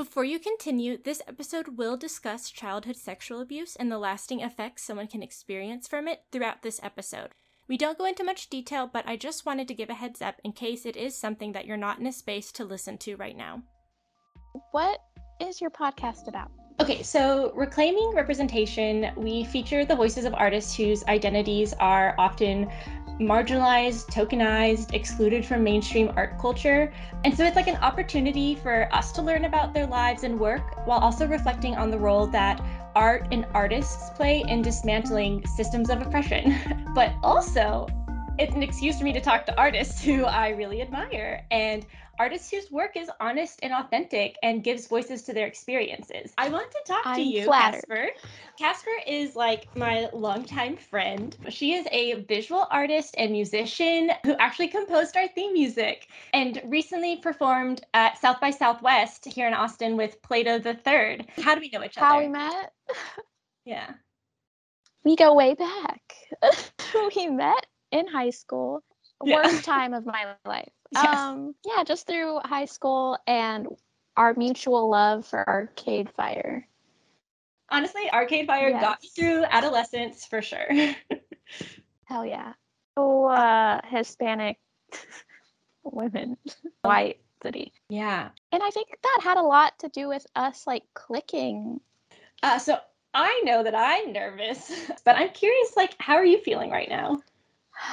Before you continue, this episode will discuss childhood sexual abuse and the lasting effects someone can experience from it throughout this episode. We don't go into much detail, but I just wanted to give a heads up in case it is something that you're not in a space to listen to right now. What is your podcast about? Okay, so Reclaiming Representation, we feature the voices of artists whose identities are often marginalized, tokenized, excluded from mainstream art culture. And so it's like an opportunity for us to learn about their lives and work while also reflecting on the role that art and artists play in dismantling systems of oppression. but also, it's an excuse for me to talk to artists who I really admire and artists whose work is honest and authentic and gives voices to their experiences. I want to talk I'm to you, flattered. Casper. Casper is like my longtime friend. She is a visual artist and musician who actually composed our theme music and recently performed at South by Southwest here in Austin with Plato the Third. How do we know each other? How we met? yeah. We go way back. we met in high school. Yeah. Worst time of my life. Yes. Um, yeah, just through high school and our mutual love for Arcade Fire. Honestly, Arcade Fire got me through adolescence for sure. Hell yeah. Oh, uh, Hispanic women, white city. yeah. And I think that had a lot to do with us like clicking. Uh, so I know that I'm nervous, but I'm curious, like, how are you feeling right now?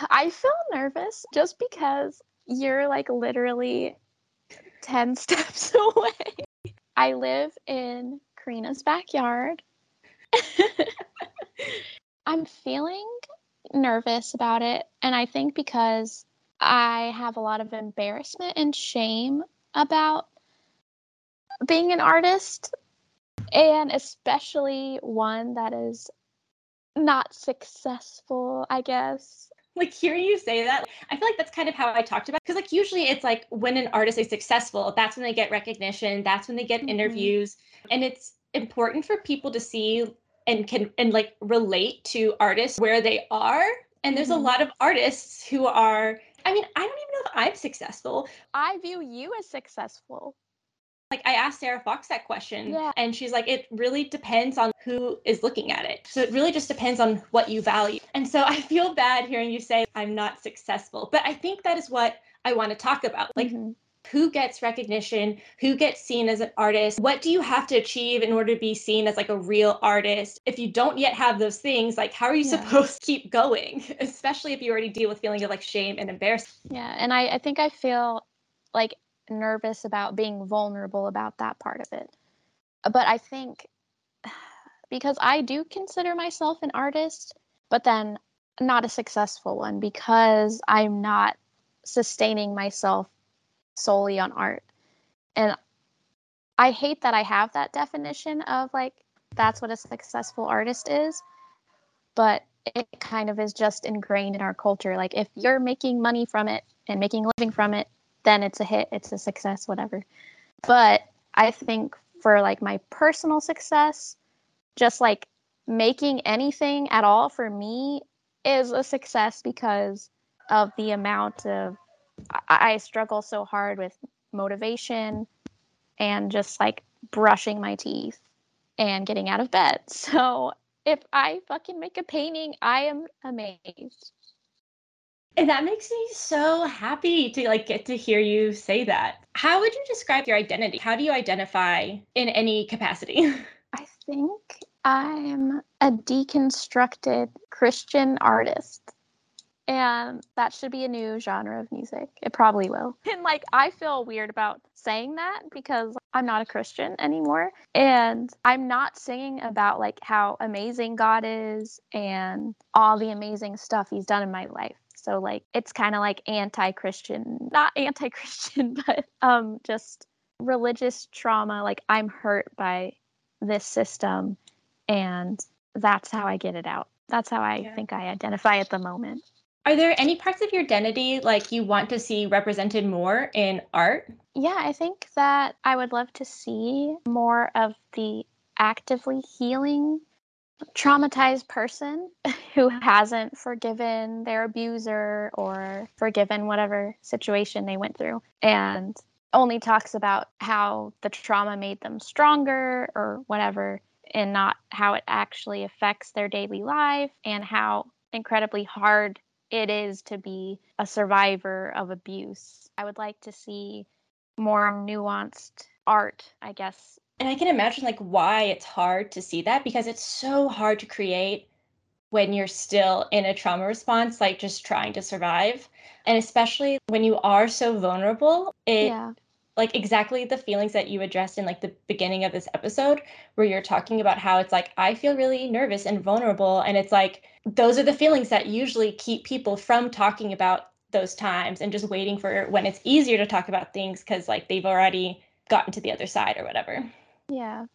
I feel nervous just because you're like literally 10 steps away. I live in Karina's backyard. I'm feeling nervous about it. And I think because I have a lot of embarrassment and shame about being an artist, and especially one that is not successful, I guess. Like hearing you say that, I feel like that's kind of how I talked about because like usually it's like when an artist is successful, that's when they get recognition, that's when they get Mhm. interviews, and it's important for people to see and can and like relate to artists where they are. And there's a Mhm. lot of artists who are I mean, I don't even know if I'm successful. I view you as successful. Like I asked Sarah Fox that question, Yeah. and she's like, it really depends on who is looking at it. So it really just depends on what you value. And so I feel bad hearing you say I'm not successful, but I think that is what I want to talk about. Like Mhm. who gets recognition, who gets seen as an artist, what do you have to achieve in order to be seen as like a real artist? If you don't yet have those things, like how are you Yeah. supposed to keep going, especially if you already deal with feelings of like shame and embarrassment? Yeah, and I, I think I feel like nervous about being vulnerable about that part of it. But I think because I do consider myself an artist, but then not a successful one because I'm not sustaining myself solely on art. And I hate that I have that definition of like that's what a successful artist is, but it kind of is just ingrained in our culture. Like if you're making money from it and making a living from it, then it's a hit, it's a success, whatever. But I think for like my personal success, just like making anything at all for me is a success because of the amount of I, I struggle so hard with motivation and just like brushing my teeth and getting out of bed. So if I fucking make a painting, I am amazed. And that makes me so happy to like get to hear you say that. How would you describe your identity? How do you identify in any capacity? I think I'm a deconstructed Christian artist. And that should be a new genre of music. It probably will. And like, I feel weird about saying that because I'm not a Christian anymore. And I'm not singing about like how amazing God is and all the amazing stuff he's done in my life. So like it's kind of like anti-Christian, not anti-Christian, but um just religious trauma like I'm hurt by this system and that's how I get it out. That's how I Yeah. think I identify at the moment. Are there any parts of your identity like you want to see represented more in art? Yeah, I think that I would love to see more of the actively healing traumatized person who hasn't forgiven their abuser or forgiven whatever situation they went through and only talks about how the trauma made them stronger or whatever and not how it actually affects their daily life and how incredibly hard it is to be a survivor of abuse. I would like to see more nuanced art, I guess. And I can imagine like why it's hard to see that because it's so hard to create when you're still in a trauma response, like just trying to survive. And especially when you are so vulnerable, it yeah. like exactly the feelings that you addressed in like the beginning of this episode, where you're talking about how it's like, I feel really nervous and vulnerable. And it's like, those are the feelings that usually keep people from talking about those times and just waiting for when it's easier to talk about things because like they've already gotten to the other side or whatever. Yeah.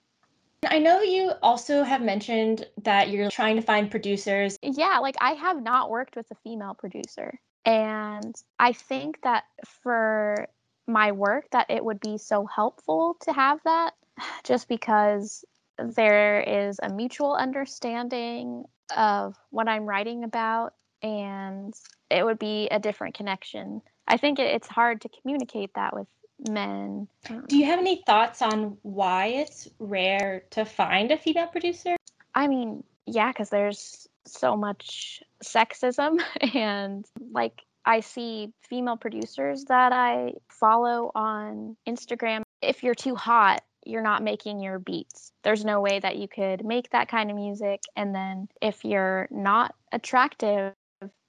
I know you also have mentioned that you're trying to find producers. Yeah, like I have not worked with a female producer. And I think that for my work that it would be so helpful to have that just because there is a mutual understanding of what I'm writing about and it would be a different connection. I think it's hard to communicate that with men. Do you have any thoughts on why it's rare to find a female producer? I mean, yeah, because there's so much sexism and like I see female producers that I follow on Instagram. If you're too hot, you're not making your beats. There's no way that you could make that kind of music. And then if you're not attractive,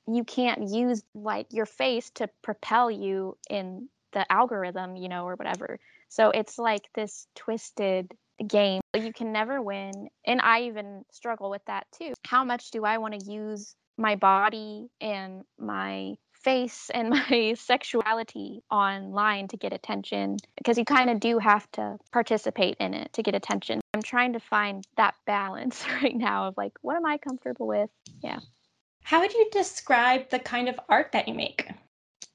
you can't use like your face to propel you in the algorithm, you know, or whatever. So it's like this twisted game. You can never win. And I even struggle with that too. How much do I want to use my body and my face and my sexuality online to get attention? Because you kind of do have to participate in it to get attention. I'm trying to find that balance right now of like, what am I comfortable with? Yeah. How would you describe the kind of art that you make?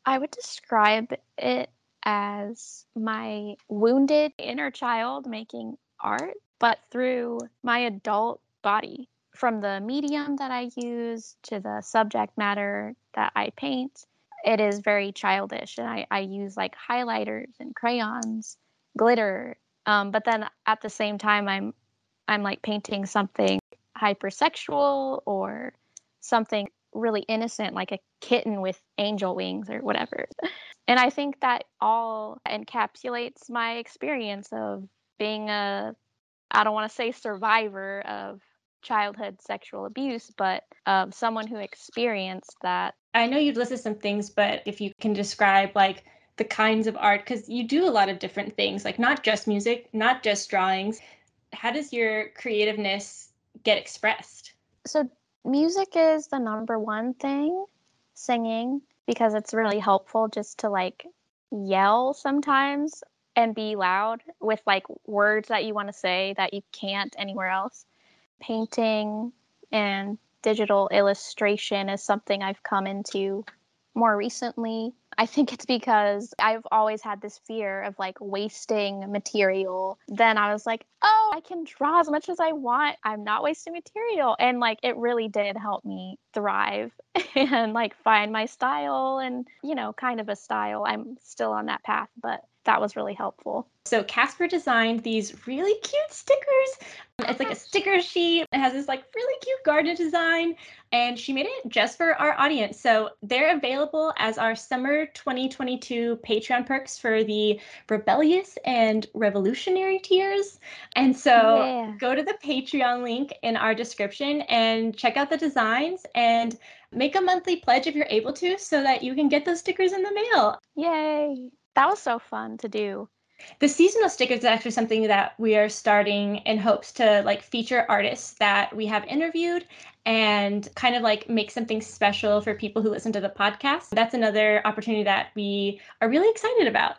I would describe it as my wounded inner child making art, but through my adult body. From the medium that I use to the subject matter that I paint, it is very childish. And I, I use like highlighters and crayons, glitter. Um, but then at the same time, I'm I'm like painting something hypersexual or something really innocent, like a kitten with angel wings or whatever. And I think that all encapsulates my experience of being a, I don't want to say survivor of childhood sexual abuse, but of someone who experienced that. I know you've listed some things, but if you can describe like the kinds of art, because you do a lot of different things, like not just music, not just drawings. How does your creativeness get expressed? So music is the number one thing, singing, because it's really helpful just to like yell sometimes and be loud with like words that you want to say that you can't anywhere else. Painting and digital illustration is something I've come into more recently. I think it's because I've always had this fear of like wasting material. Then I was like, oh, I can draw as much as I want. I'm not wasting material. And like it really did help me thrive and like find my style and, you know, kind of a style. I'm still on that path, but that was really helpful. So Casper designed these really cute stickers. It's like a sticker sheet. It has this like really cute garden design, and she made it just for our audience. So they're available as our summer 2022 Patreon perks for the rebellious and revolutionary tiers. And so yeah. go to the Patreon link in our description and check out the designs and make a monthly pledge if you're able to so that you can get those stickers in the mail. Yay! That was so fun to do. The seasonal stickers is actually something that we are starting in hopes to like feature artists that we have interviewed and kind of like make something special for people who listen to the podcast. That's another opportunity that we are really excited about.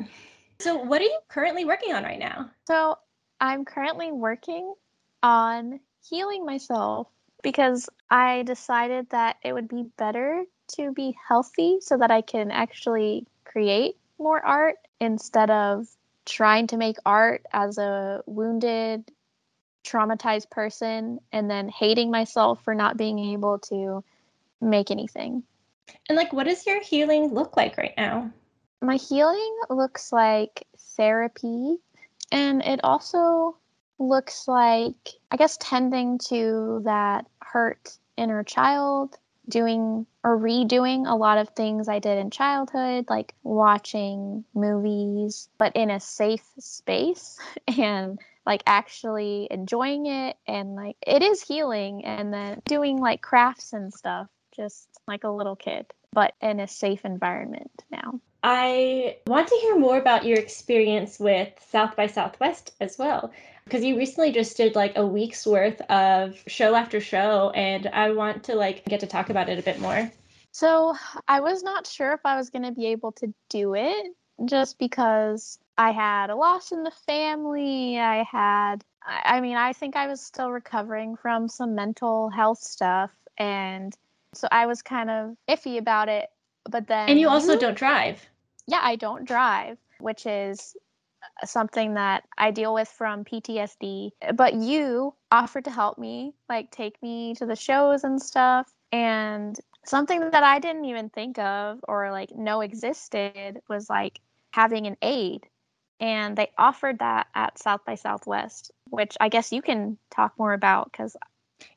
So, what are you currently working on right now? So, I'm currently working on healing myself because I decided that it would be better to be healthy so that I can actually create more art instead of trying to make art as a wounded, traumatized person and then hating myself for not being able to make anything. And like, what does your healing look like right now? My healing looks like therapy. And it also looks like, I guess, tending to that hurt inner child, doing or redoing a lot of things I did in childhood, like watching movies, but in a safe space and like actually enjoying it. And like it is healing. And then doing like crafts and stuff, just like a little kid, but in a safe environment now. I want to hear more about your experience with South by Southwest as well because you recently just did like a week's worth of show after show and I want to like get to talk about it a bit more. So, I was not sure if I was going to be able to do it just because I had a loss in the family. I had I mean, I think I was still recovering from some mental health stuff and so I was kind of iffy about it. But then And you also don't drive. Yeah, I don't drive, which is something that I deal with from PTSD. But you offered to help me, like take me to the shows and stuff. And something that I didn't even think of or like know existed was like having an aid. And they offered that at South by Southwest, which I guess you can talk more about because.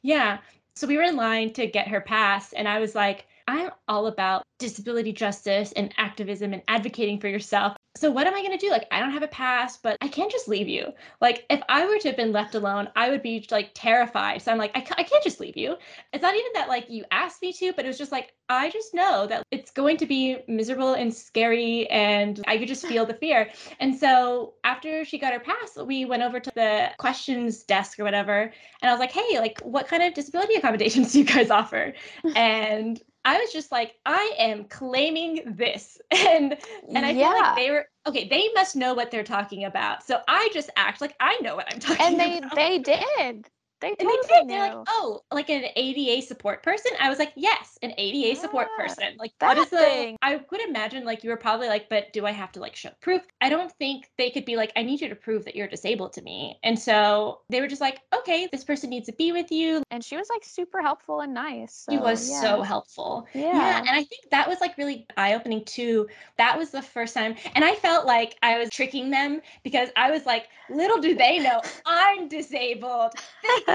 Yeah. So we were in line to get her pass, and I was like, I'm all about disability justice and activism and advocating for yourself. So what am I going to do? Like I don't have a pass, but I can't just leave you. Like if I were to have been left alone, I would be like terrified. So I'm like I, I can't just leave you. It's not even that like you asked me to, but it was just like I just know that it's going to be miserable and scary and I could just feel the fear. And so after she got her pass, we went over to the questions desk or whatever, and I was like, "Hey, like what kind of disability accommodations do you guys offer?" And I was just like, I am claiming this. And and I yeah. feel like they were okay, they must know what they're talking about. So I just act like I know what I'm talking and they, about. they did. They and they did. They're like, oh, like an ADA support person. I was like, yes, an ADA yeah, support person. Like, what is the? I would imagine like you were probably like, but do I have to like show proof? I don't think they could be like, I need you to prove that you're disabled to me. And so they were just like, okay, this person needs to be with you. And she was like super helpful and nice. So, she was yeah. so helpful. Yeah. yeah. And I think that was like really eye opening too. That was the first time, and I felt like I was tricking them because I was like, little do they know, I'm disabled.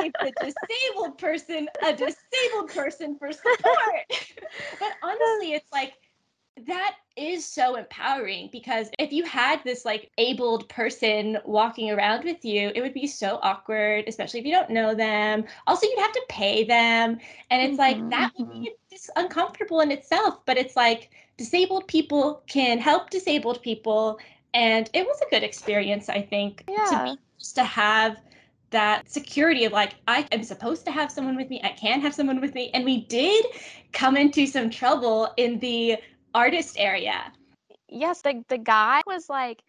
Gave the disabled person a disabled person for support. but honestly, it's like that is so empowering because if you had this like abled person walking around with you, it would be so awkward, especially if you don't know them. Also, you'd have to pay them. And it's mm-hmm, like that would be just uncomfortable in itself. But it's like disabled people can help disabled people. And it was a good experience, I think, yeah. to be just to have that security of like I am supposed to have someone with me. I can have someone with me. And we did come into some trouble in the artist area. Yes, the the guy was like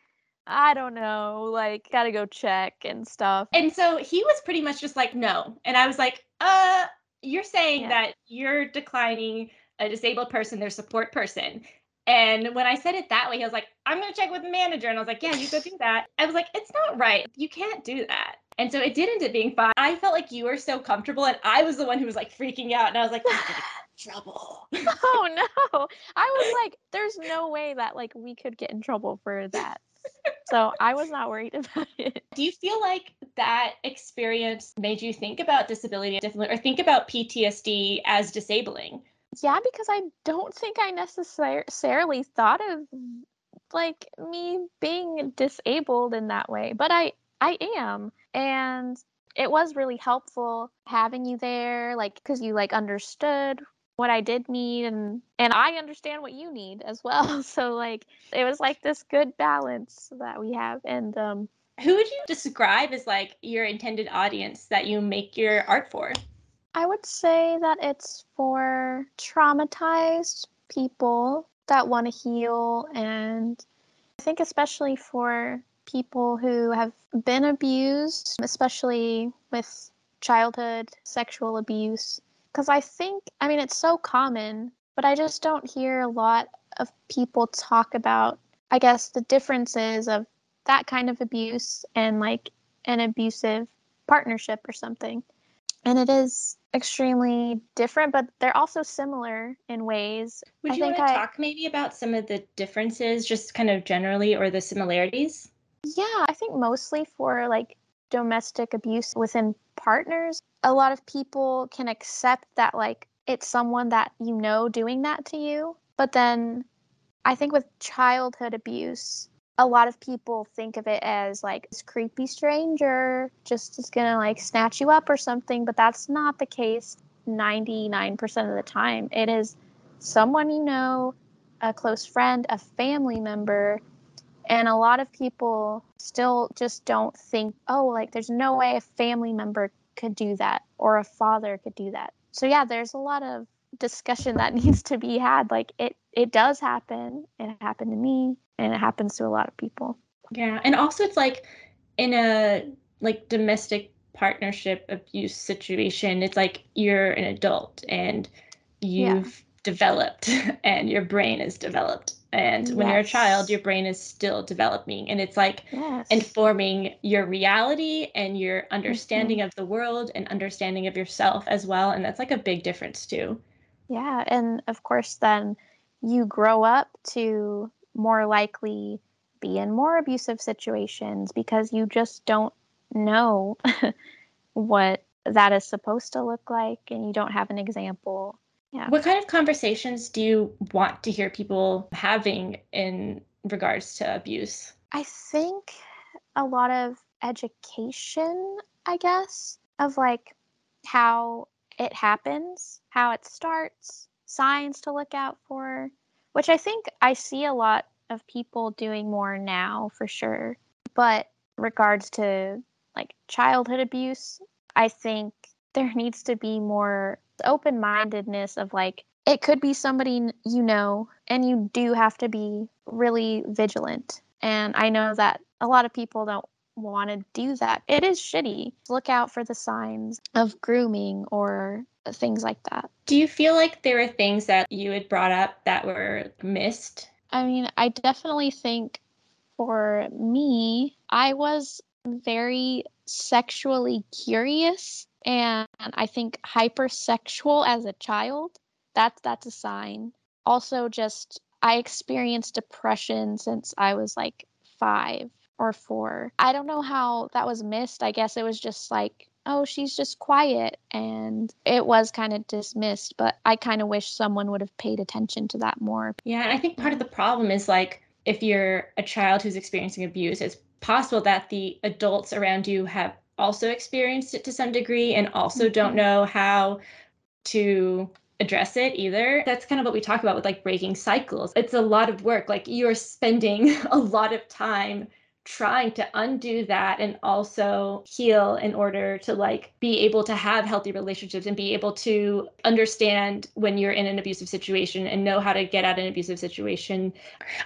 I don't know, like got to go check and stuff. And so he was pretty much just like no. And I was like, "Uh, you're saying yeah. that you're declining a disabled person, their support person." And when I said it that way, he was like, I'm going to check with the manager. And I was like, yeah, you go do that. I was like, it's not right. You can't do that. And so it did end up being fine. I felt like you were so comfortable, and I was the one who was like freaking out. And I was like, trouble. oh no. I was like, there's no way that like we could get in trouble for that. so I was not worried about it. Do you feel like that experience made you think about disability differently or think about PTSD as disabling? Yeah, because I don't think I necessarily thought of like me being disabled in that way, but I I am. And it was really helpful having you there like because you like understood what I did need and and I understand what you need as well. So like it was like this good balance that we have and um who would you describe as like your intended audience that you make your art for? I would say that it's for traumatized people that want to heal and I think especially for people who have been abused, especially with childhood sexual abuse. Because I think, I mean, it's so common, but I just don't hear a lot of people talk about, I guess, the differences of that kind of abuse and like an abusive partnership or something. And it is extremely different, but they're also similar in ways. Would you want to I, talk maybe about some of the differences, just kind of generally, or the similarities? Yeah, I think mostly for like domestic abuse within partners, a lot of people can accept that like it's someone that you know doing that to you. But then I think with childhood abuse, a lot of people think of it as like this creepy stranger just is gonna like snatch you up or something, but that's not the case 99% of the time. It is someone you know, a close friend, a family member. And a lot of people still just don't think, oh, like there's no way a family member could do that or a father could do that. So, yeah, there's a lot of discussion that needs to be had. Like it, it does happen. It happened to me and it happens to a lot of people. Yeah. And also, it's like in a like domestic partnership abuse situation, it's like you're an adult and you've yeah. developed and your brain is developed. And when yes. you're a child, your brain is still developing. And it's like yes. informing your reality and your understanding mm-hmm. of the world and understanding of yourself as well. And that's like a big difference too. Yeah. And of course, then you grow up to more likely be in more abusive situations because you just don't know what that is supposed to look like and you don't have an example. Yeah. What kind of conversations do you want to hear people having in regards to abuse? I think a lot of education, I guess, of like how it happens, how it starts, signs to look out for, which I think I see a lot of people doing more now for sure. But regards to like childhood abuse, I think there needs to be more open mindedness of like, it could be somebody you know, and you do have to be really vigilant. And I know that a lot of people don't want to do that. It is shitty. Look out for the signs of grooming or things like that. Do you feel like there were things that you had brought up that were missed? I mean, I definitely think for me, I was very sexually curious and I think hypersexual as a child. That's that's a sign. Also just I experienced depression since I was like 5 or 4. I don't know how that was missed. I guess it was just like oh, she's just quiet. And it was kind of dismissed, but I kind of wish someone would have paid attention to that more. Yeah. And I think part of the problem is like if you're a child who's experiencing abuse, it's possible that the adults around you have also experienced it to some degree and also mm-hmm. don't know how to address it either. That's kind of what we talk about with like breaking cycles. It's a lot of work. Like you're spending a lot of time trying to undo that and also heal in order to like be able to have healthy relationships and be able to understand when you're in an abusive situation and know how to get out of an abusive situation.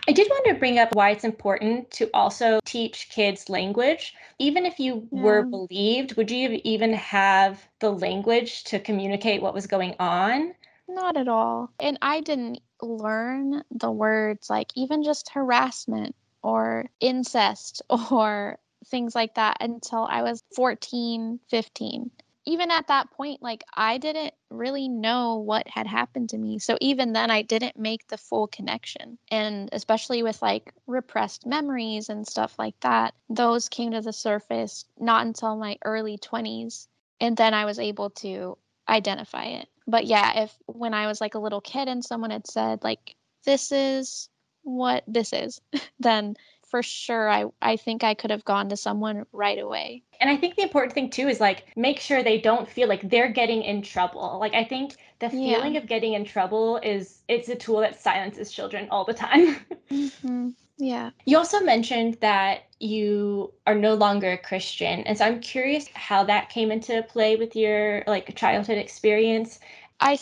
I did want to bring up why it's important to also teach kids language. Even if you yeah. were believed, would you even have the language to communicate what was going on? Not at all. And I didn't learn the words like even just harassment or incest or things like that until I was 14, 15. Even at that point, like I didn't really know what had happened to me. So even then, I didn't make the full connection. And especially with like repressed memories and stuff like that, those came to the surface not until my early 20s. And then I was able to identify it. But yeah, if when I was like a little kid and someone had said, like, this is what this is, then for sure I, I think I could have gone to someone right away. And I think the important thing too is like make sure they don't feel like they're getting in trouble. Like I think the feeling yeah. of getting in trouble is it's a tool that silences children all the time. mm-hmm. Yeah. You also mentioned that you are no longer a Christian. And so I'm curious how that came into play with your like childhood experience. I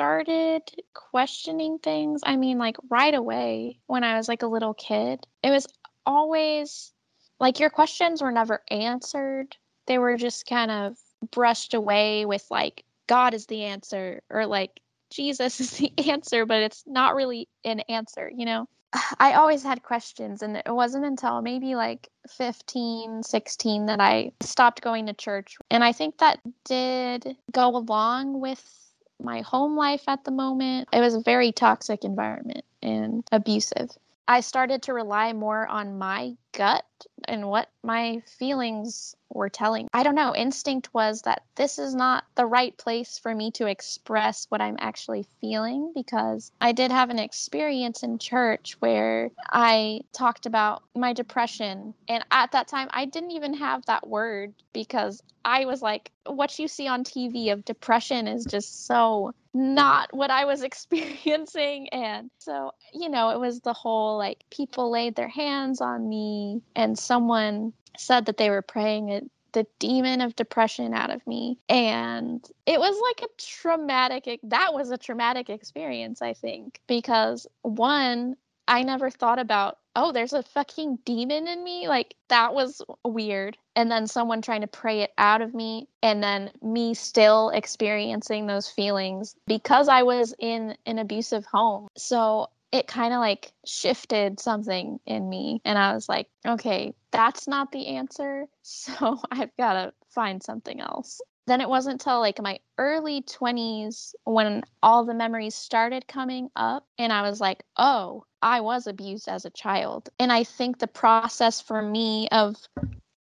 started questioning things, I mean, like right away when I was like a little kid, it was always like your questions were never answered. They were just kind of brushed away with like, God is the answer, or like, Jesus is the answer, but it's not really an answer, you know? I always had questions, and it wasn't until maybe like 15, 16 that I stopped going to church. And I think that did go along with my home life at the moment. It was a very toxic environment and abusive. I started to rely more on my gut and what my feelings were telling. I don't know, instinct was that this is not the right place for me to express what I'm actually feeling because I did have an experience in church where I talked about my depression. And at that time, I didn't even have that word because I was like, what you see on TV of depression is just so not what I was experiencing. And so, you know, it was the whole like people laid their hands on me and someone said that they were praying it the demon of depression out of me. And it was like a traumatic that was a traumatic experience i think because one i never thought about oh there's a fucking demon in me? Like that was weird. And then someone trying to pray it out of me and then me still experiencing those feelings because i was in an abusive home. So it kind of like shifted something in me and i was like okay that's not the answer so i've got to find something else. Then it wasn't until like my early 20s when all the memories started coming up and i was like oh i was abused as a child. And i think the process for me of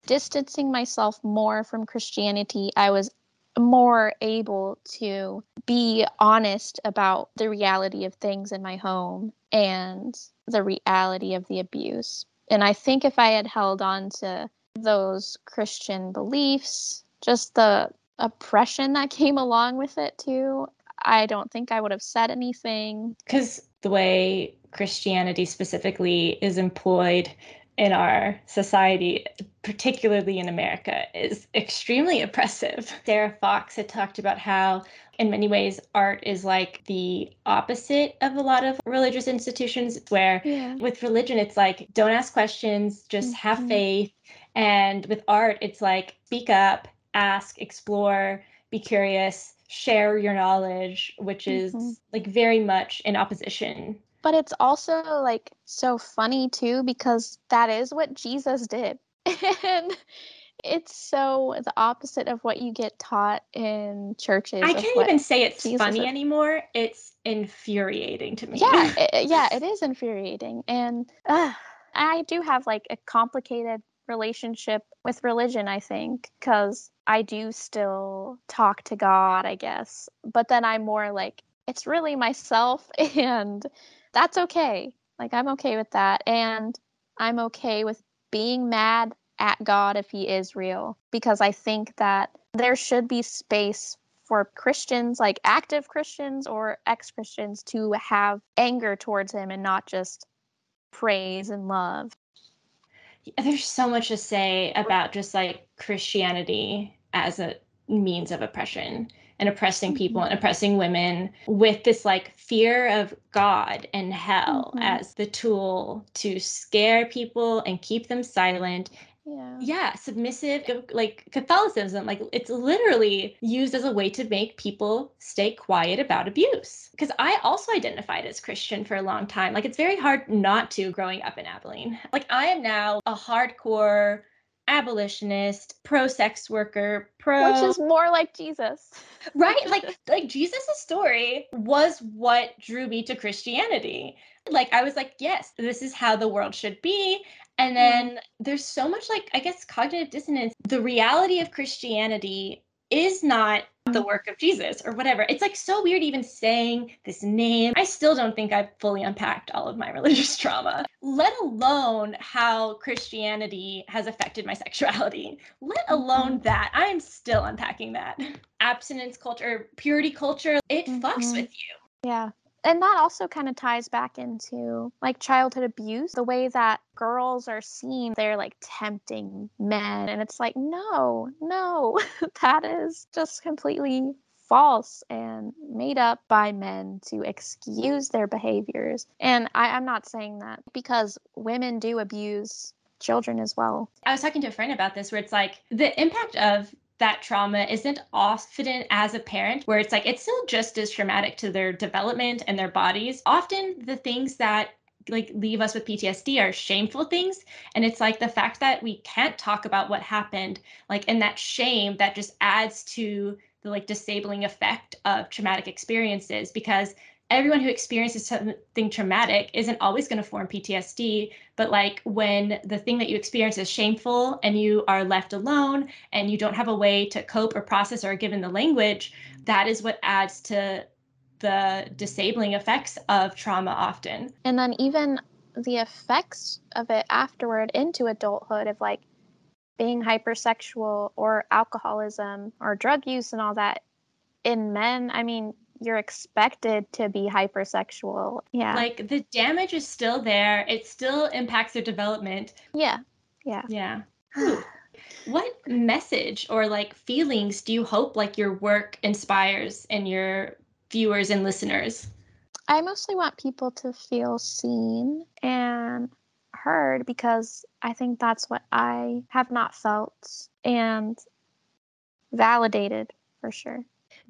distancing myself more from christianity i was more able to be honest about the reality of things in my home and the reality of the abuse. And I think if I had held on to those Christian beliefs, just the oppression that came along with it too, I don't think I would have said anything. Because the way Christianity specifically is employed in our society, particularly in America, is extremely oppressive. Sarah Fox had talked about how, in many ways, art is like the opposite of a lot of religious institutions, where yeah. with religion, it's like, don't ask questions, just mm-hmm. have faith. And with art, it's like, speak up, ask, explore, be curious, share your knowledge, which is mm-hmm. like very much in opposition but it's also like so funny too because that is what Jesus did. and it's so the opposite of what you get taught in churches. I can't even say it's Jesus funny did. anymore. It's infuriating to me. Yeah, it, yeah, it is infuriating. And uh, I do have like a complicated relationship with religion, I think, because I do still talk to God, I guess. But then I'm more like, it's really myself and that's okay. Like, I'm okay with that. And I'm okay with being mad at God if he is real, because I think that there should be space for Christians, like active Christians or ex Christians, to have anger towards him and not just praise and love. There's so much to say about just like Christianity as a means of oppression and oppressing people mm-hmm. and oppressing women with this like fear of God and hell mm-hmm. as the tool to scare people and keep them silent yeah. yeah submissive like catholicism like it's literally used as a way to make people stay quiet about abuse because i also identified as christian for a long time like it's very hard not to growing up in abilene like i am now a hardcore abolitionist, pro sex worker, pro Which is more like Jesus. right? Like like Jesus' story was what drew me to Christianity. Like I was like, yes, this is how the world should be. And then mm. there's so much like I guess cognitive dissonance. The reality of Christianity is not the work of Jesus or whatever. It's like so weird even saying this name. I still don't think I've fully unpacked all of my religious trauma, let alone how Christianity has affected my sexuality. Let alone mm-hmm. that. I'm still unpacking that. Abstinence culture, purity culture, it mm-hmm. fucks with you. Yeah and that also kind of ties back into like childhood abuse the way that girls are seen they're like tempting men and it's like no no that is just completely false and made up by men to excuse their behaviors. And I, i'm not saying that because women do abuse children as well. I was talking to a friend about this where it's like the impact of that trauma isn't often as a parent where it's like it's still just as traumatic to their development and their bodies. Often the things that like leave us with PTSD are shameful things and it's like the fact that we can't talk about what happened like and that shame that just adds to the like disabling effect of traumatic experiences because everyone who experiences something traumatic isn't always going to form PTSD, but like when the thing that you experience is shameful and you are left alone and you don't have a way to cope or process or given the language, that is what adds to the disabling effects of trauma often. And then even the effects of it afterward into adulthood of like being hypersexual or alcoholism or drug use and all that in men, I mean, you're expected to be hypersexual. Yeah. Like the damage is still there. It still impacts their development. Yeah. Yeah. Yeah. what message or like feelings do you hope like your work inspires in your viewers and listeners? I mostly want people to feel seen and heard because I think that's what I have not felt and validated for sure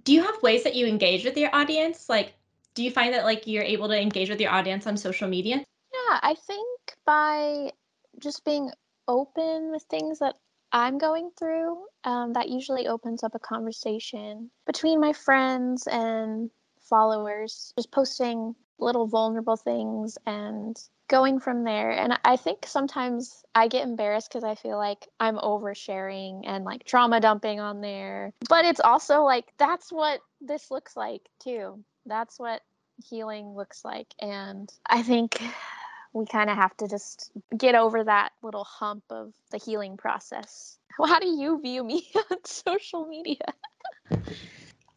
do you have ways that you engage with your audience? Like, do you find that like you're able to engage with your audience on social media? Yeah, I think by just being open with things that I'm going through, um, that usually opens up a conversation between my friends and followers. Just posting little vulnerable things and going from there. And I think sometimes I get embarrassed because I feel like I'm oversharing and like trauma dumping on there. But it's also like that's what this looks like too. That's what healing looks like. And I think we kind of have to just get over that little hump of the healing process. Well, how do you view me on social media?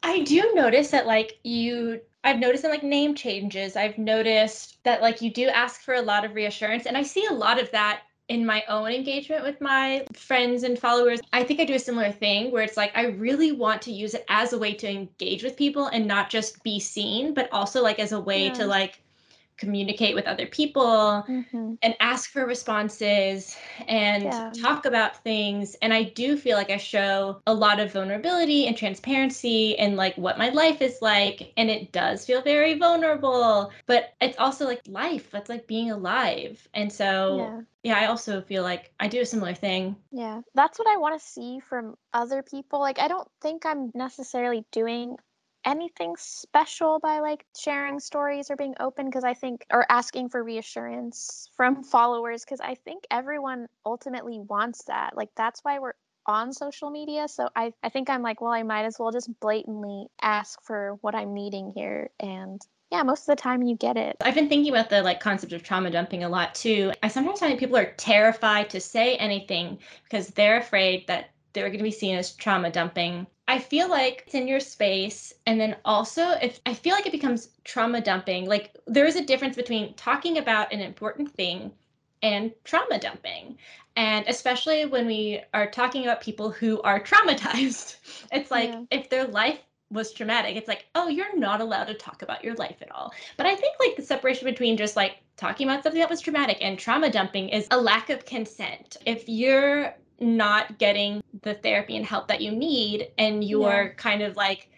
I do notice that like you I've noticed in like name changes, I've noticed that like you do ask for a lot of reassurance and I see a lot of that in my own engagement with my friends and followers. I think I do a similar thing where it's like I really want to use it as a way to engage with people and not just be seen, but also like as a way yeah. to like communicate with other people mm-hmm. and ask for responses and yeah. talk about things and i do feel like i show a lot of vulnerability and transparency and like what my life is like and it does feel very vulnerable but it's also like life that's like being alive and so yeah. yeah i also feel like i do a similar thing yeah that's what i want to see from other people like i don't think i'm necessarily doing anything special by like sharing stories or being open because I think or asking for reassurance from followers because I think everyone ultimately wants that. Like that's why we're on social media. So I, I think I'm like, well, I might as well just blatantly ask for what I'm needing here. And yeah, most of the time you get it. I've been thinking about the like concept of trauma dumping a lot too. I sometimes find people are terrified to say anything because they're afraid that they're going to be seen as trauma dumping. I feel like it's in your space. And then also, if I feel like it becomes trauma dumping, like there is a difference between talking about an important thing and trauma dumping. And especially when we are talking about people who are traumatized, it's like yeah. if their life was traumatic, it's like, oh, you're not allowed to talk about your life at all. But I think like the separation between just like talking about something that was traumatic and trauma dumping is a lack of consent. If you're not getting the therapy and help that you need and you're yeah. kind of like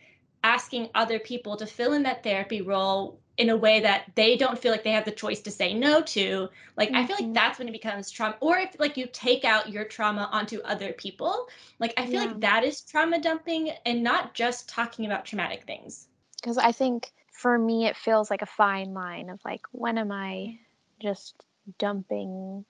asking other people to fill in that therapy role in a way that they don't feel like they have the choice to say no to like mm-hmm. i feel like mm-hmm. that's when it becomes trauma or if like you take out your trauma onto other people like i feel yeah. like that is trauma dumping and not just talking about traumatic things because i think for me it feels like a fine line of like when am i just dumping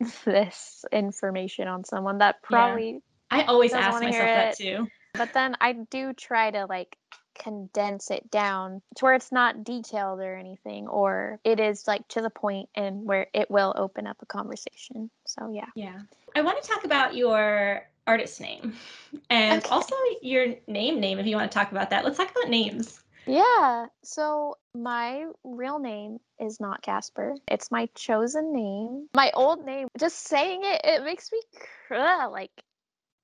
this information on someone that probably yeah. I always ask myself that too. But then I do try to like condense it down to where it's not detailed or anything or it is like to the point and where it will open up a conversation. So yeah. Yeah. I want to talk about your artist name and okay. also your name name if you want to talk about that. Let's talk about names. Yeah. So my real name is not Casper. It's my chosen name. My old name, just saying it, it makes me cr- like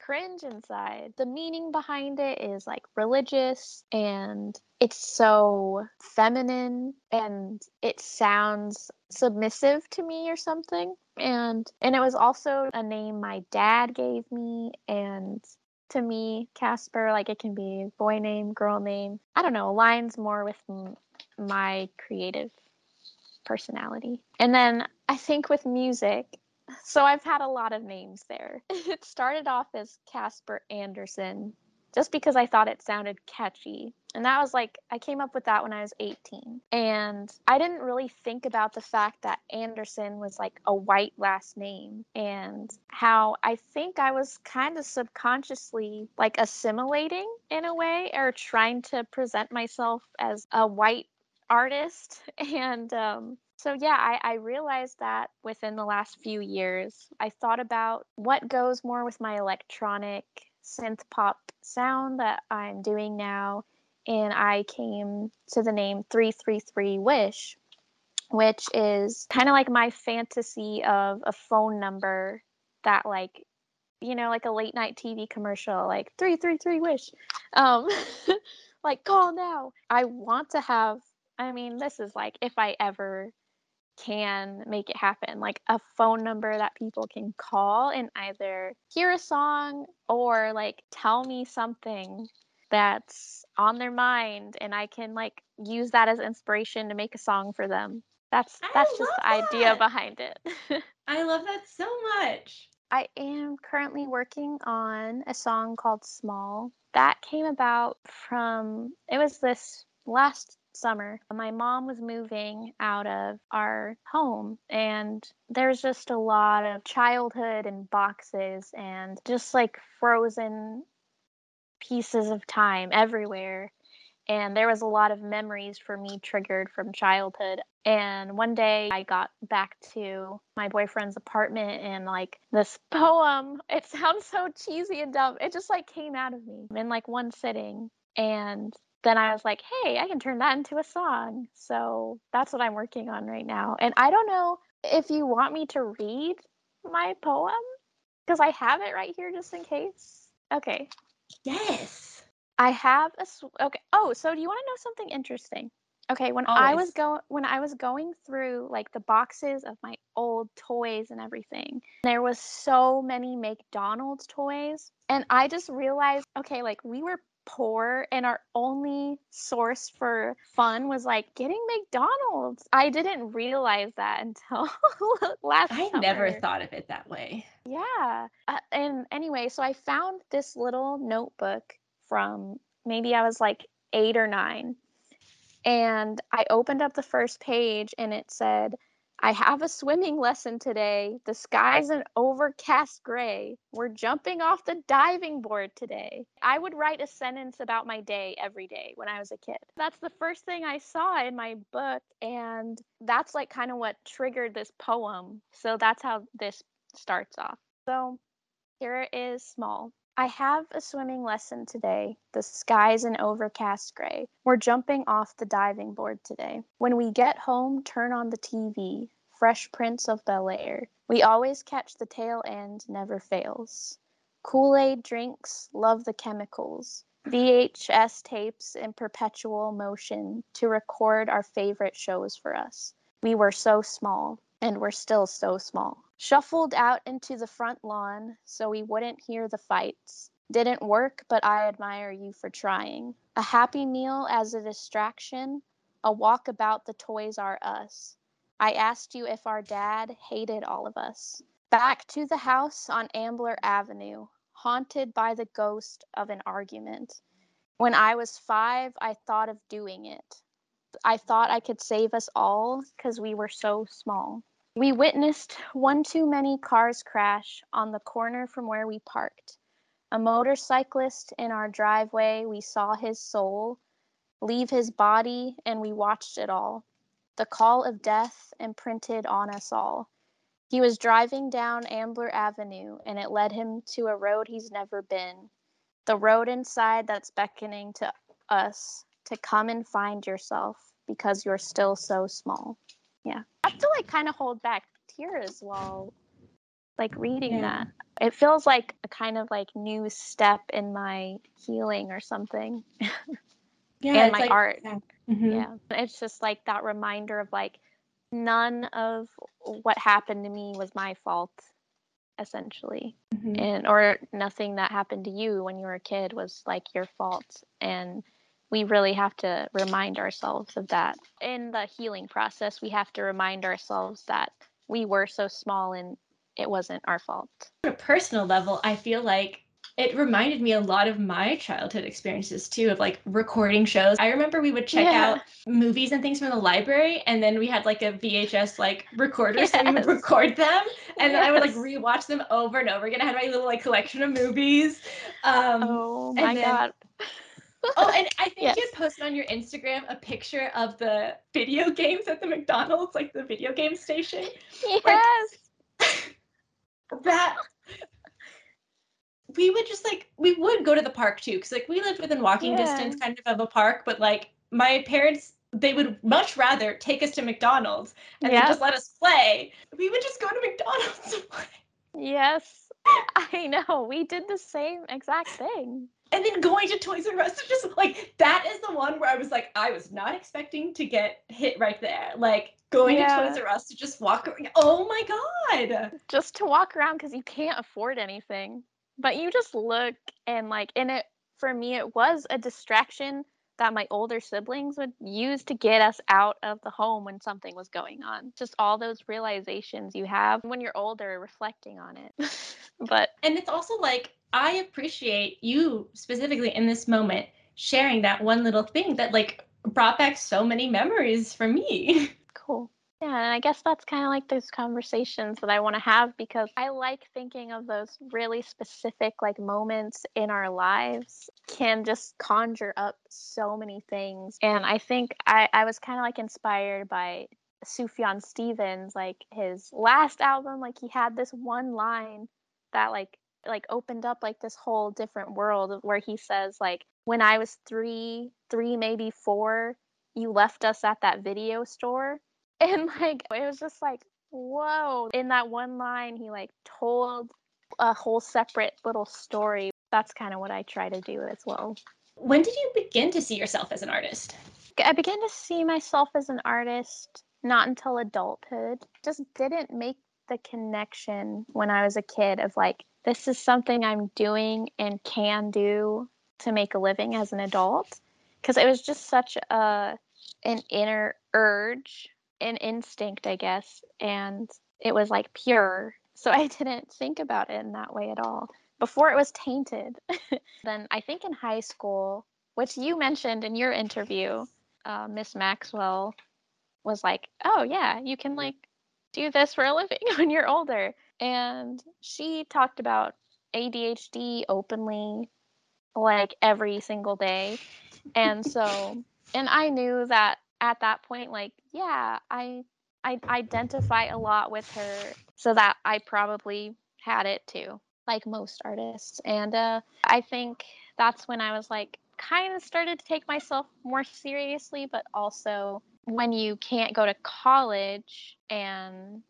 cringe inside. The meaning behind it is like religious and it's so feminine and it sounds submissive to me or something. And and it was also a name my dad gave me and to me, Casper, like it can be boy name, girl name. I don't know, aligns more with m- my creative personality. And then I think with music, so I've had a lot of names there. It started off as Casper Anderson, just because I thought it sounded catchy. And that was like, I came up with that when I was 18. And I didn't really think about the fact that Anderson was like a white last name and how I think I was kind of subconsciously like assimilating in a way or trying to present myself as a white artist. And um, so, yeah, I, I, realized that within the last few years, I thought about what goes more with my electronic synth pop sound that I'm doing now. And I came to the name 333 Wish, which is kind of like my fantasy of a phone number that, like, you know, like a late night TV commercial, like 333 Wish. Um, like, call now. I want to have, I mean, this is like if I ever can make it happen like a phone number that people can call and either hear a song or like tell me something that's on their mind and I can like use that as inspiration to make a song for them. That's that's just the that. idea behind it. I love that so much. I am currently working on a song called Small. That came about from it was this last summer, my mom was moving out of our home, and there's just a lot of childhood and boxes and just like frozen pieces of time everywhere. And there was a lot of memories for me triggered from childhood. And one day I got back to my boyfriend's apartment and like this poem, it sounds so cheesy and dumb. It just like came out of me in like one sitting. And then I was like, hey, I can turn that into a song. So that's what I'm working on right now. And I don't know if you want me to read my poem because I have it right here just in case. Okay. Yes. I have a sw- okay. Oh, so do you want to know something interesting? Okay, when Always. I was going when I was going through like the boxes of my old toys and everything, there was so many McDonald's toys and I just realized okay, like we were poor and our only source for fun was like getting McDonald's. I didn't realize that until last I summer. never thought of it that way. Yeah. Uh, and anyway, so I found this little notebook from maybe I was like 8 or 9. And I opened up the first page and it said I have a swimming lesson today. The sky's an overcast gray. We're jumping off the diving board today. I would write a sentence about my day every day when I was a kid. That's the first thing I saw in my book. And that's like kind of what triggered this poem. So that's how this starts off. So here is small. I have a swimming lesson today. The sky's an overcast gray. We're jumping off the diving board today. When we get home, turn on the TV. Fresh Prince of Bel Air. We always catch the tail end, never fails. Kool Aid drinks, love the chemicals. VHS tapes in perpetual motion to record our favorite shows for us. We were so small, and we're still so small. Shuffled out into the front lawn so we wouldn't hear the fights. Didn't work, but I admire you for trying. A happy meal as a distraction, a walk about the Toys R Us. I asked you if our dad hated all of us. Back to the house on Ambler Avenue, haunted by the ghost of an argument. When I was five, I thought of doing it. I thought I could save us all because we were so small. We witnessed one too many cars crash on the corner from where we parked. A motorcyclist in our driveway, we saw his soul leave his body, and we watched it all. The call of death imprinted on us all. He was driving down Ambler Avenue, and it led him to a road he's never been. The road inside that's beckoning to us to come and find yourself because you're still so small. Yeah. I have to like kind of hold back tears while like reading yeah. that. It feels like a kind of like new step in my healing or something. yeah, and my like, art. Yeah. Mm-hmm. yeah. It's just like that reminder of like none of what happened to me was my fault essentially. Mm-hmm. And or nothing that happened to you when you were a kid was like your fault and we really have to remind ourselves of that. In the healing process, we have to remind ourselves that we were so small and it wasn't our fault. On a personal level, I feel like it reminded me a lot of my childhood experiences too of like recording shows. I remember we would check yeah. out movies and things from the library and then we had like a VHS like recorder yes. so we would record them and yes. then I would like rewatch them over and over again. I had my little like collection of movies. Um, oh my god. Oh, and I think yes. you posted on your Instagram a picture of the video games at the McDonald's, like the video game station. Yes. Like, that we would just like we would go to the park too because like we lived within walking yeah. distance kind of of a park but like my parents they would much rather take us to mcdonald's and yep. just let us play we would just go to mcdonald's and play yes i know we did the same exact thing and then going to Toys R Us, to just like that is the one where I was like, I was not expecting to get hit right there. Like going yeah. to Toys R Us to just walk around. Oh my god! Just to walk around because you can't afford anything but you just look and like and it for me it was a distraction that my older siblings would use to get us out of the home when something was going on. Just all those realizations you have when you're older reflecting on it. But and it's also like i appreciate you specifically in this moment sharing that one little thing that like brought back so many memories for me. Cool yeah, and I guess that's kind of like those conversations that I want to have because I like thinking of those really specific like moments in our lives can just conjure up so many things. And I think I, I was kind of like inspired by Sufjan Stevens, like his last album, like he had this one line that like like opened up like this whole different world where he says like when I was 3, 3 maybe 4, you left us at that video store and like it was just like whoa. In that one line he like told a whole separate little story. That's kind of what i try to do as well. When did you begin to see yourself as an artist? I began to see myself as an artist not until adulthood. Just didn't make the connection when i was a kid of like this is something i'm doing and can do to make a living as an adult. Because it was just such a an inner urge an instinct, I guess, and it was like pure. So I didn't think about it in that way at all before it was tainted. then I think in high school, which you mentioned in your interview, uh, Miss Maxwell was like, "Oh yeah, you can like do this for a living when you're older," and she talked about ADHD openly, like every single day, and so, and I knew that at that point like yeah i i identify a lot with her so that i probably had it too like most artists. And uh, i think that's when i was like kind of started to take myself more seriously but also when you can't go to college and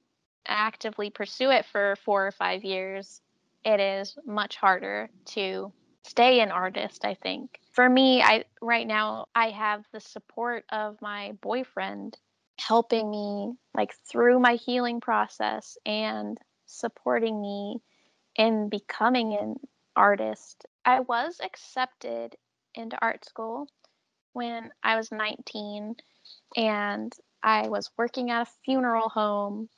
actively pursue it for four or five years it is much harder to stay an artist i think. For me i right now i have the support of my boyfriend helping me like through my healing process and supporting me in becoming an artist. I was accepted into art school when i was 19 and i was working at a funeral home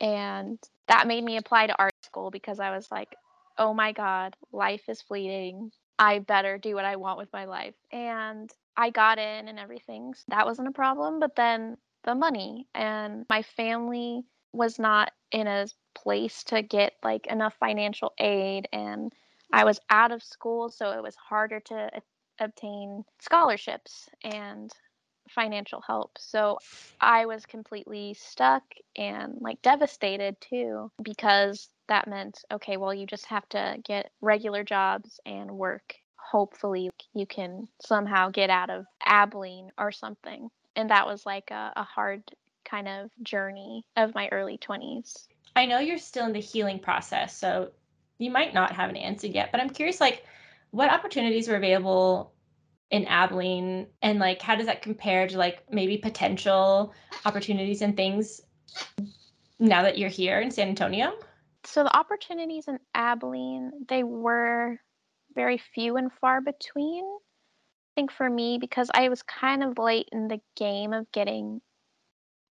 and that made me apply to art school because i was like oh my god life is fleeting I better do what I want with my life. And I got in and everything. So that wasn't a problem. But then the money and my family was not in a place to get like enough financial aid. And I was out of school. So it was harder to obtain scholarships and financial help. So I was completely stuck and like devastated too because that meant okay, well, you just have to get regular jobs and work. Hopefully, you can somehow get out of Abilene or something. And that was like a, a hard kind of journey of my early 20s. I know you're still in the healing process, so you might not have an answer yet, but I'm curious like what opportunities were available in Abilene and like how does that compare to like maybe potential opportunities and things now that you're here in San Antonio? So the opportunities in Abilene, they were very few and far between. I think for me, because I was kind of late in the game of getting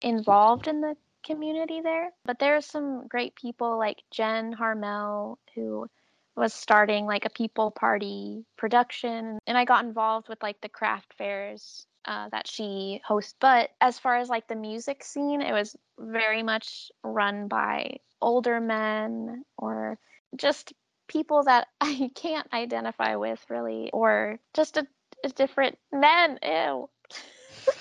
involved in the community there. But there are some great people like Jen Harmel, who was starting like a people party production and I got involved with like the craft fairs uh, that she hosts. But as far as like the music scene, it was very much run by older men or just people that I can't identify with really, or just a, a different men. Ew.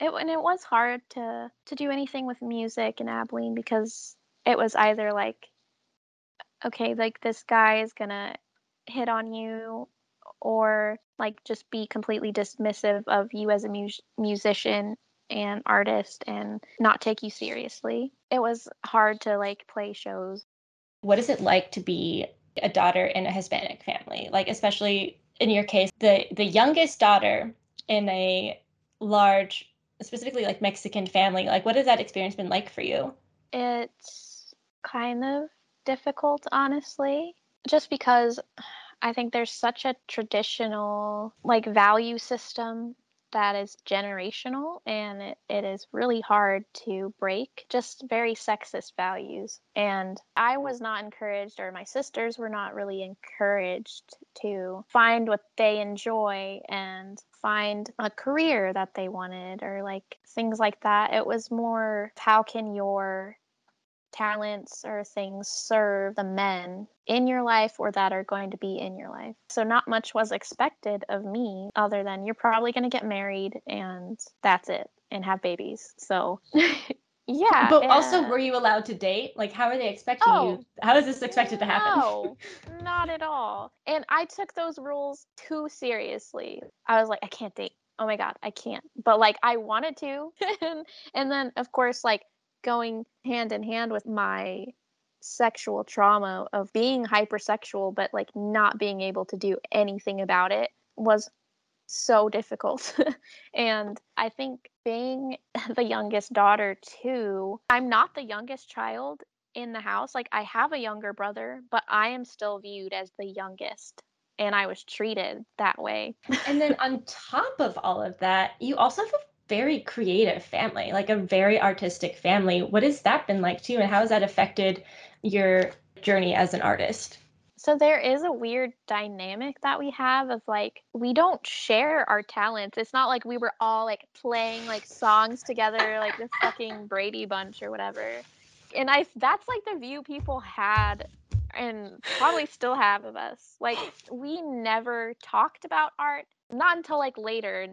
it, and it was hard to to do anything with music in Abilene because it was either like, okay, like this guy is gonna hit on you or like just be completely dismissive of you as a mu- musician and artist and not take you seriously. It was hard to like play shows. What is it like to be a daughter in a Hispanic family? Like especially in your case, the the youngest daughter in a large specifically like Mexican family. Like what has that experience been like for you? It's kind of difficult honestly, just because I think there's such a traditional like value system that is generational and it, it is really hard to break just very sexist values. And i mm. was not encouraged or my sisters were not really encouraged to find what they enjoy and find a career that they wanted or like things like that. It was more how can your talents or things serve the men in your life or that are going to be in your life. So, not much was expected of me other than you're probably going to get married and that's it and have babies. So, yeah. But also, were you allowed to date? Like, how are they expecting oh, you? How is this expected no, to happen? No, not at all. And I took those rules too seriously. I was like, I can't date. Oh my God, I can't. But like, I wanted to. and then, of course, like, going hand in hand with my sexual trauma of being hypersexual but like not being able to do anything about it was so difficult. and I think being the youngest daughter too, I'm not the youngest child in the house. Like I have a younger brother, but I am still viewed as the youngest and I was treated that way. and then on top of all of that, you also have a very creative family, like a very artistic family. What has that been like too, and how has that affected your journey as an artist? So there is a weird dynamic that we have of like we don't share our talents. It's not like we were all like playing like songs together like the fucking Brady Bunch or whatever. And I that's like the view people had and probably still have of us. Like we never talked about art not until like later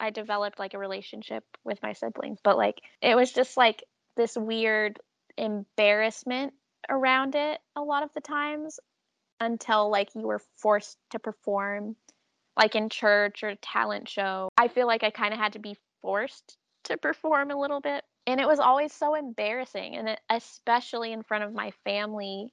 I developed like a relationship with my siblings, but like it was just like this weird embarrassment around it a lot of the times until like you were forced to perform like in church or talent show. I feel like I kind of had to be forced to perform a little bit and it was always so embarrassing and it, especially in front of my family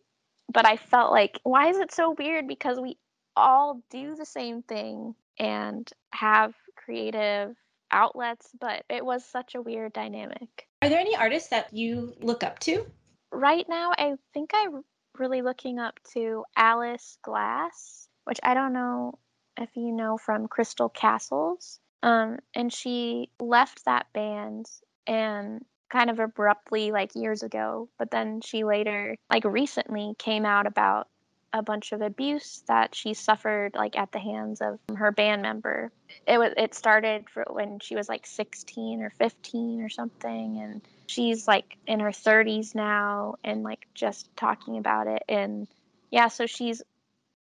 but I felt like why is it so weird because we all do the same thing and have creative outlets, but it was such a weird dynamic. Are there any artists that you look up to? Right now, I think I'm really looking up to Alice Glass, which I don't know if you know from Crystal Castles. Um, and she left that band and kind of abruptly like years ago but then she later like recently came out about a bunch of abuse that she suffered like at the hands of her band member. It was it started when she was like 16 or 15 or something and she's like in her 30s now and like just talking about it and yeah, so she's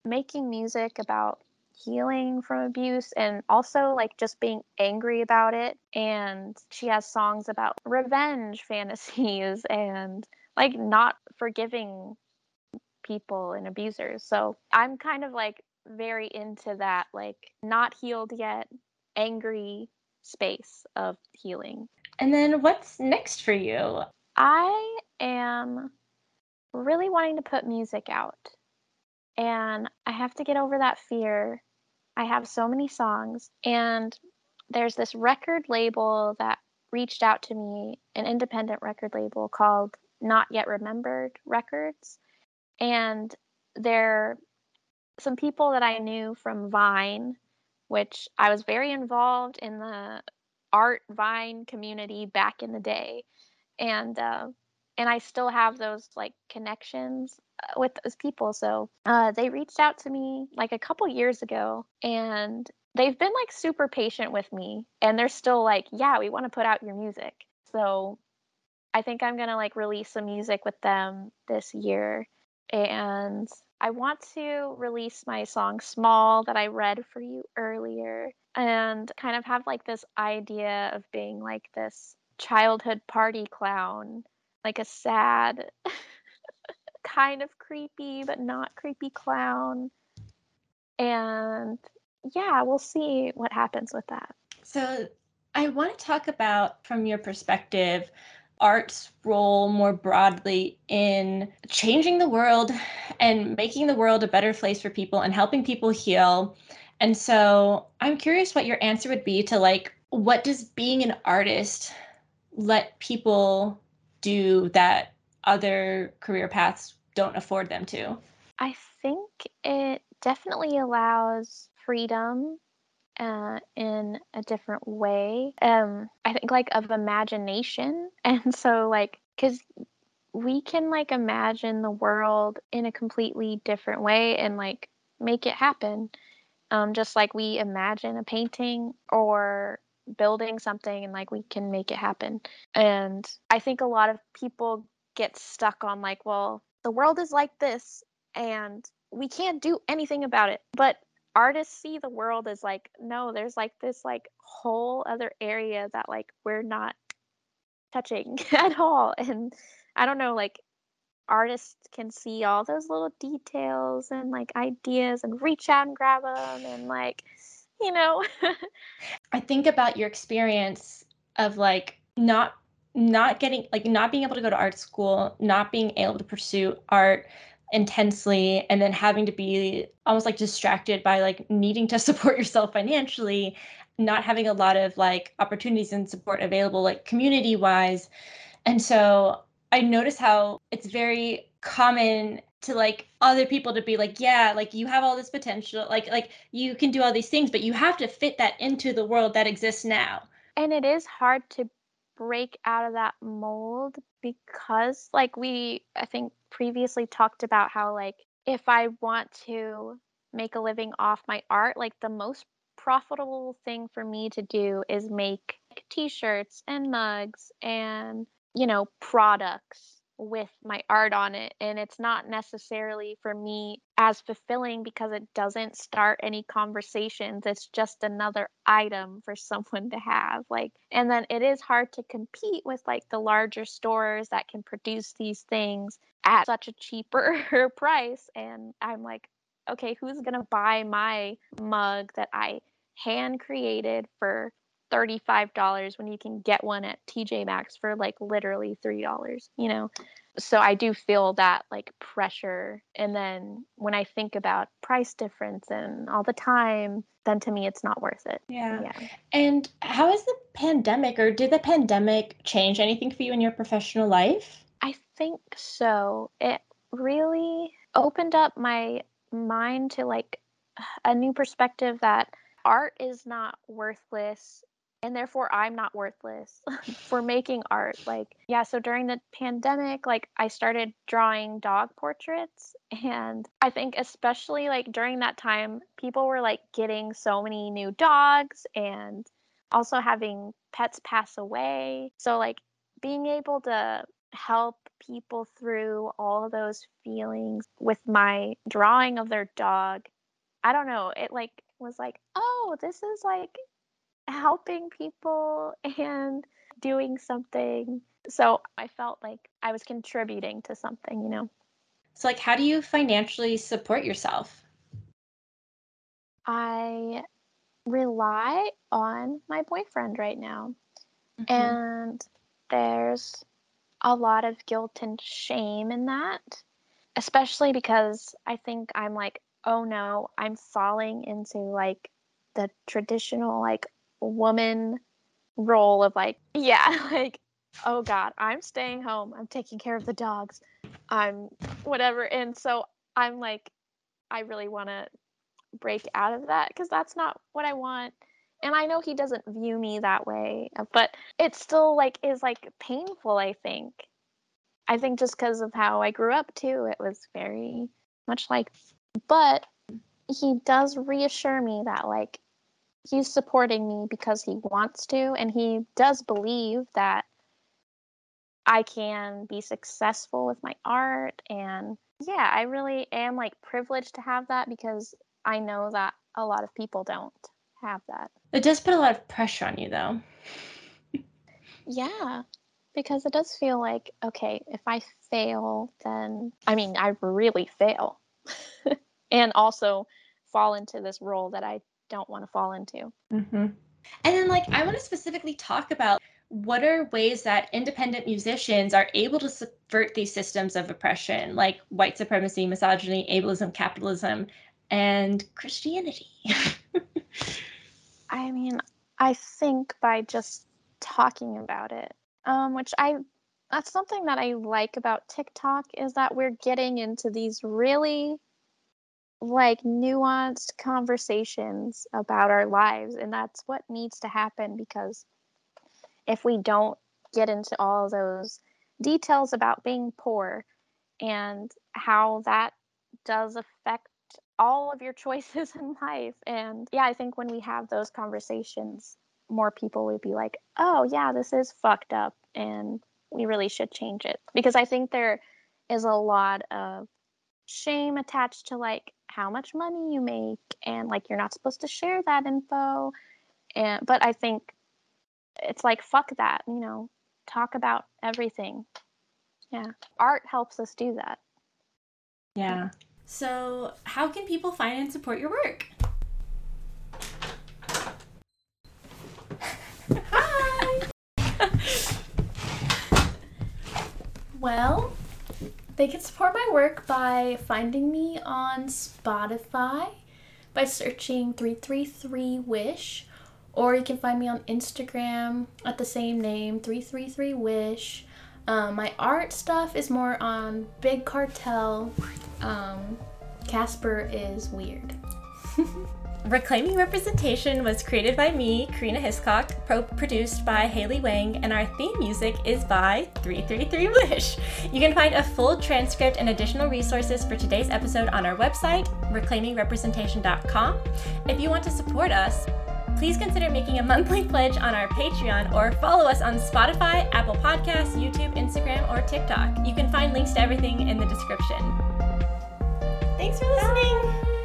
making music about healing from abuse and also like just being angry about it and she has songs about revenge fantasies and like not forgiving people and abusers. So I'm kind of like very into that, like not healed yet, angry space of healing. And then what's next for you? I am really wanting to put music out. And I have to get over that fear. I have so many songs, and there's this record label that reached out to me, an independent record label called Not Yet Remembered Records and there some people that I knew from Vine, which I was very involved in the art Vine community back in the day. And uh, and I still have those like connections uh, with those people. So uh, they reached out to me like a couple years ago, and they've been like super patient with me, and they're still like, "Yeah, we want to put out your music." So I think I'm gonna like release some music with them this year, and I want to release my song "Small" that I read for you earlier, and kind of have like this idea of being like this childhood party clown like a sad, kind of creepy, but not creepy clown. And yeah, we'll see what happens with that. So, I want to talk about, from your perspective, art's role more broadly in changing the world and making the world a better place for people and helping people heal. And so, I'm curious what your answer would be to like, what does being an artist let people do that other career paths don't afford them to? I think it definitely allows freedom uh, in a different way. Um, I think like of imagination, and so like because we can like imagine the world in a completely different way and like make it happen. Um, just like we imagine a painting or building something and like we can make it happen. And I think a lot of people get stuck on like, well, the world is like this and we can't do anything about it. But artists see the world as like, no, there's like this like whole other area that like we're not touching at all. And I don't know, like artists can see all those little details and like ideas and reach out and grab them and like you know. I think about your experience of like not not getting like not being able to go to art school, not being able to pursue art intensely and then having to be almost like distracted by like needing to support yourself financially, not having a lot of like opportunities and support available like community wise. And so I notice how it's very common to like other people to be like yeah like you have all this potential like like you can do all these things but you have to fit that into the world that exists now and it is hard to break out of that mold because like we i think previously talked about how like if i want to make a living off my art like the most profitable thing for me to do is make t-shirts and mugs and you know products with my art on it and it's not necessarily for me as fulfilling because it doesn't start any conversations it's just another item for someone to have like and then it is hard to compete with like the larger stores that can produce these things at such a cheaper price and i'm like okay who's going to buy my mug that i hand created for $35 when you can get one at TJ Maxx for like literally $3, you know? So I do feel that like pressure. And then when I think about price difference and all the time, then to me it's not worth it. Yeah. yeah. And how has the pandemic or did the pandemic change anything for you in your professional life? I think so. It really opened up my mind to like a new perspective that art is not worthless and therefore I'm not worthless for making art. Like, yeah, so during the pandemic, like I started drawing dog portraits and I think especially like during that time people were like getting so many new dogs and also having pets pass away. So like being able to help people through all those feelings with my drawing of their dog. I don't know, it like was like, oh, this is like helping people and doing something. So I felt like I was contributing to something, you know. So like how do you financially support yourself? I rely on my boyfriend right now. Mm-hmm. And there's a lot of guilt and shame in that, especially because I think I'm like, oh no, I'm falling into like the traditional like woman role of like, yeah, like, oh God, I'm staying home. I'm taking care of the dogs. I'm whatever. And so I'm like, I really want to break out of that because that's not what I want. And I know he doesn't view me that way, but it still like is like painful, I think. I think just because of how I grew up too, it was very much like, but he does reassure me that like he's supporting me because he wants to and he does believe that I can be successful with my art and yeah, I really am like privileged to have that because I know that a lot of people don't have that. It does put a lot of pressure on you though. yeah, because it does feel like okay, if I fail, then I mean, I really fail. and also fall into this role that I don't want to fall into. Mm-hmm. And then, like, I want to specifically talk about what are ways that independent musicians are able to subvert these systems of oppression, like white supremacy, misogyny, ableism, capitalism, and Christianity? I mean, I think by just talking about it, um, which I that's something that I like about TikTok is that we're getting into these really like nuanced conversations about our lives and that's what needs to happen because if we don't get into all those details about being poor and how that does affect all of your choices in life and yeah i think when we have those conversations more people would be like oh yeah this is fucked up and we really should change it. Because i think there is a lot of shame attached to like how much money you make and like you're not supposed to share that info and but i think it's like fuck that you know talk about everything. Yeah art helps us do that. Yeah. So how can people find and support your work? Hi. Well they can support my work by finding me on Spotify by searching 333 Wish, or you can find me on Instagram at the same name, 333 Wish. Um, my art stuff is more on Big Cartel. Um, Casper is weird. Reclaiming Representation was created by me, Karina Hiscock, pro- produced by Haley Wang, and our theme music is by 333 Wish. You can find a full transcript and additional resources for today's episode on our website, reclaimingrepresentation.com. If you want to support us, please consider making a monthly pledge on our Patreon or follow us on Spotify, Apple Podcasts, YouTube, Instagram, or TikTok. You can find links to everything in the description. Thanks for listening. Bye.